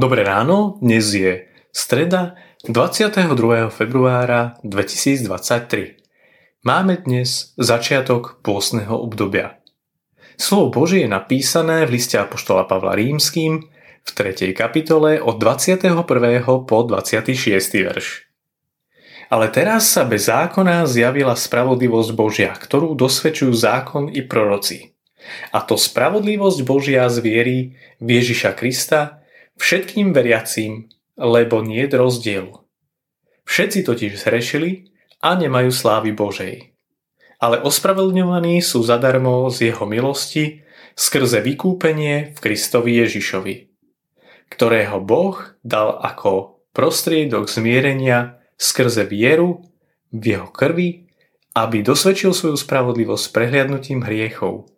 Dobré ráno, dnes je streda 22. februára 2023. Máme dnes začiatok pôstneho obdobia. Slovo Božie je napísané v liste Apoštola Pavla Rímským v 3. kapitole od 21. po 26. verš. Ale teraz sa bez zákona zjavila spravodlivosť Božia, ktorú dosvedčujú zákon i proroci. A to spravodlivosť Božia z viery v Ježiša Krista, všetkým veriacím, lebo nie je rozdielu. Všetci totiž zhrešili a nemajú slávy Božej. Ale ospravedlňovaní sú zadarmo z jeho milosti skrze vykúpenie v Kristovi Ježišovi, ktorého Boh dal ako prostriedok zmierenia skrze vieru v jeho krvi, aby dosvedčil svoju spravodlivosť prehliadnutím hriechov,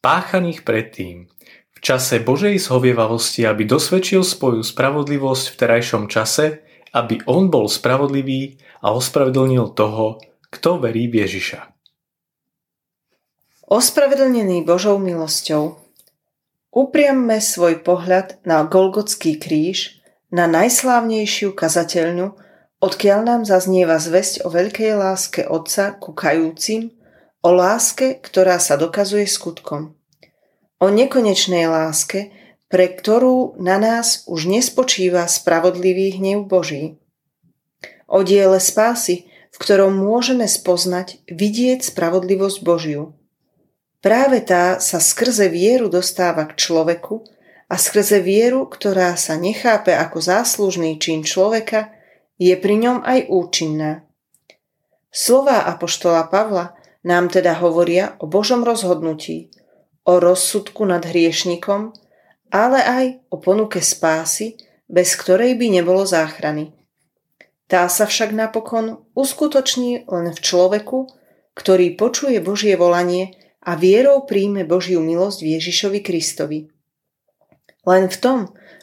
páchaných predtým, čase Božej zhovievavosti, aby dosvedčil svoju spravodlivosť v terajšom čase, aby on bol spravodlivý a ospravedlnil toho, kto verí v Ježiša. Ospravedlnený Božou milosťou Upriamme svoj pohľad na Golgotský kríž, na najslávnejšiu kazateľňu, odkiaľ nám zaznieva zväzť o veľkej láske Otca ku kajúcim, o láske, ktorá sa dokazuje skutkom o nekonečnej láske, pre ktorú na nás už nespočíva spravodlivý hnev Boží. O diele spásy, v ktorom môžeme spoznať, vidieť spravodlivosť Božiu. Práve tá sa skrze vieru dostáva k človeku a skrze vieru, ktorá sa nechápe ako záslužný čin človeka, je pri ňom aj účinná. Slová Apoštola Pavla nám teda hovoria o Božom rozhodnutí – o rozsudku nad hriešnikom, ale aj o ponuke spásy, bez ktorej by nebolo záchrany. Tá sa však napokon uskutoční len v človeku, ktorý počuje Božie volanie a vierou príjme Božiu milosť v Ježišovi Kristovi. Len v tom,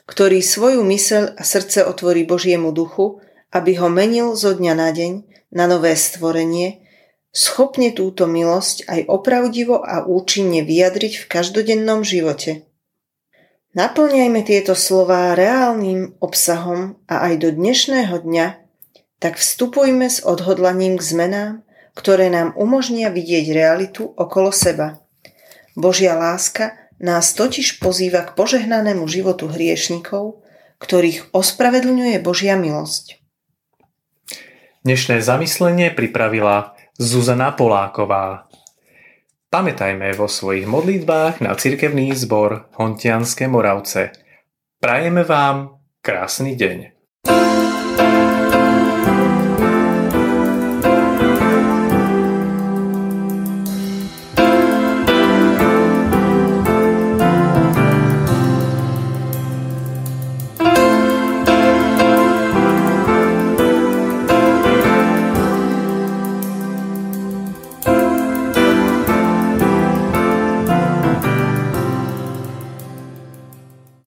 ktorý svoju myseľ a srdce otvorí Božiemu duchu, aby ho menil zo dňa na deň na nové stvorenie, schopne túto milosť aj opravdivo a účinne vyjadriť v každodennom živote. Naplňajme tieto slová reálnym obsahom a aj do dnešného dňa, tak vstupujme s odhodlaním k zmenám, ktoré nám umožnia vidieť realitu okolo seba. Božia láska nás totiž pozýva k požehnanému životu hriešnikov, ktorých ospravedlňuje Božia milosť. Dnešné zamyslenie pripravila Zuzana Poláková. Pamätajme vo svojich modlitbách na cirkevný zbor Hontianske Moravce. Prajeme vám krásny deň.